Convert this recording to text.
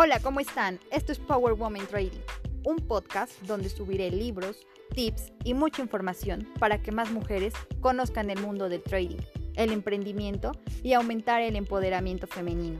Hola, ¿cómo están? Esto es Power Woman Trading, un podcast donde subiré libros, tips y mucha información para que más mujeres conozcan el mundo del trading, el emprendimiento y aumentar el empoderamiento femenino.